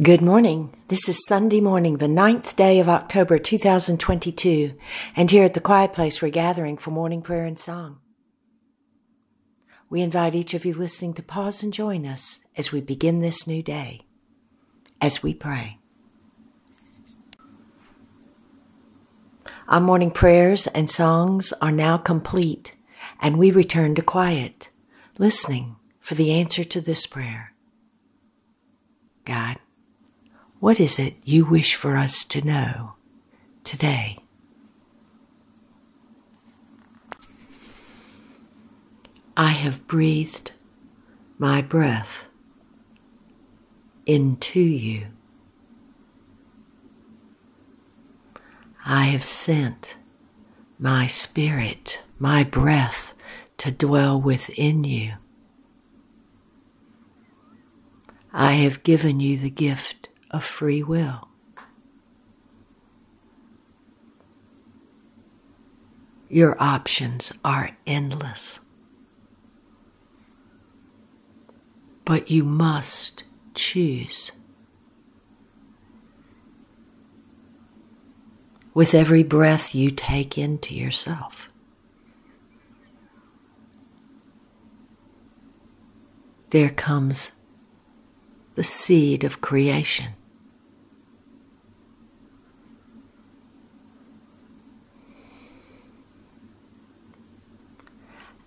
Good morning. This is Sunday morning, the ninth day of October 2022, and here at the Quiet Place we're gathering for morning prayer and song. We invite each of you listening to pause and join us as we begin this new day, as we pray. Our morning prayers and songs are now complete, and we return to quiet, listening for the answer to this prayer. God, what is it you wish for us to know today? I have breathed my breath into you. I have sent my spirit, my breath to dwell within you. I have given you the gift of free will. Your options are endless. But you must choose. With every breath you take into yourself. There comes the seed of creation.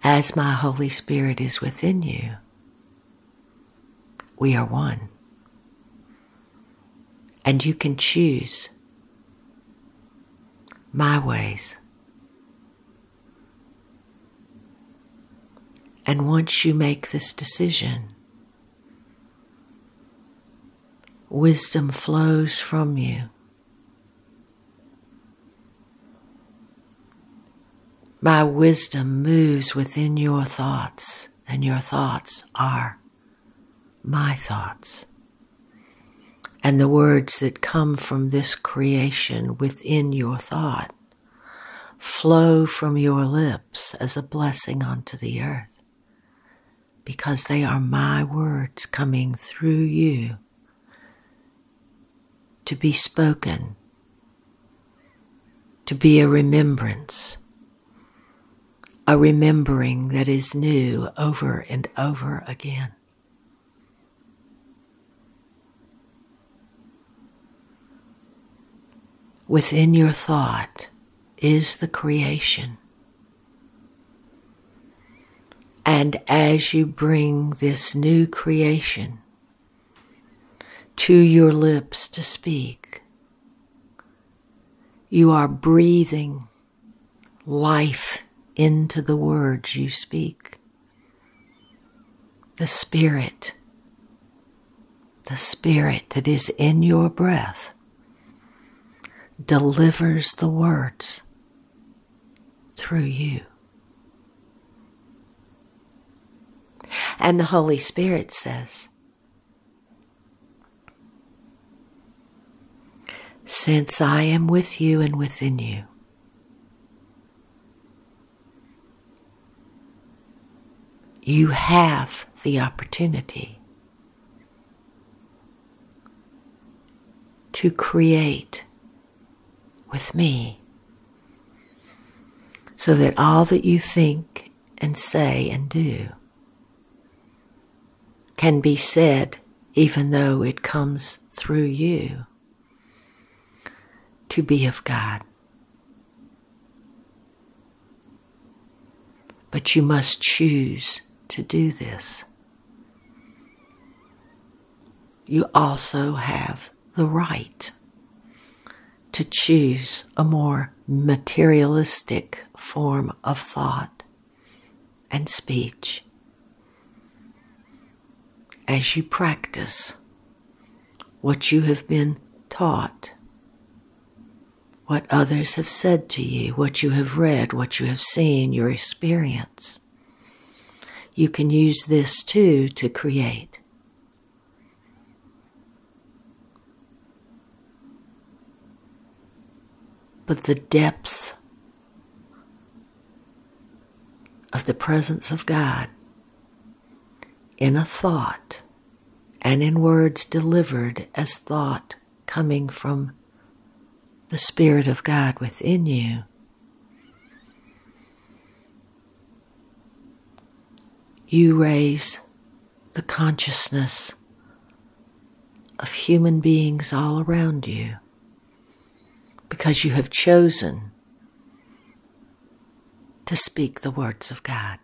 As my Holy Spirit is within you, we are one. And you can choose my ways. And once you make this decision, wisdom flows from you. My wisdom moves within your thoughts, and your thoughts are my thoughts. And the words that come from this creation within your thought flow from your lips as a blessing onto the earth, because they are my words coming through you to be spoken, to be a remembrance a remembering that is new over and over again. Within your thought is the creation. And as you bring this new creation to your lips to speak, you are breathing life into the words you speak. The Spirit, the Spirit that is in your breath, delivers the words through you. And the Holy Spirit says, Since I am with you and within you, you have the opportunity to create with me so that all that you think and say and do can be said even though it comes through you to be of God. But you must choose to do this. You also have the right to choose a more materialistic form of thought and speech as you practice what you have been taught, what others have said to you, what you have read, what you have seen, your experience you can use this too to create. But the depths of the presence of God in a thought and in words delivered as thought coming from the Spirit of God within you. You raise the consciousness of human beings all around you because you have chosen to speak the words of God.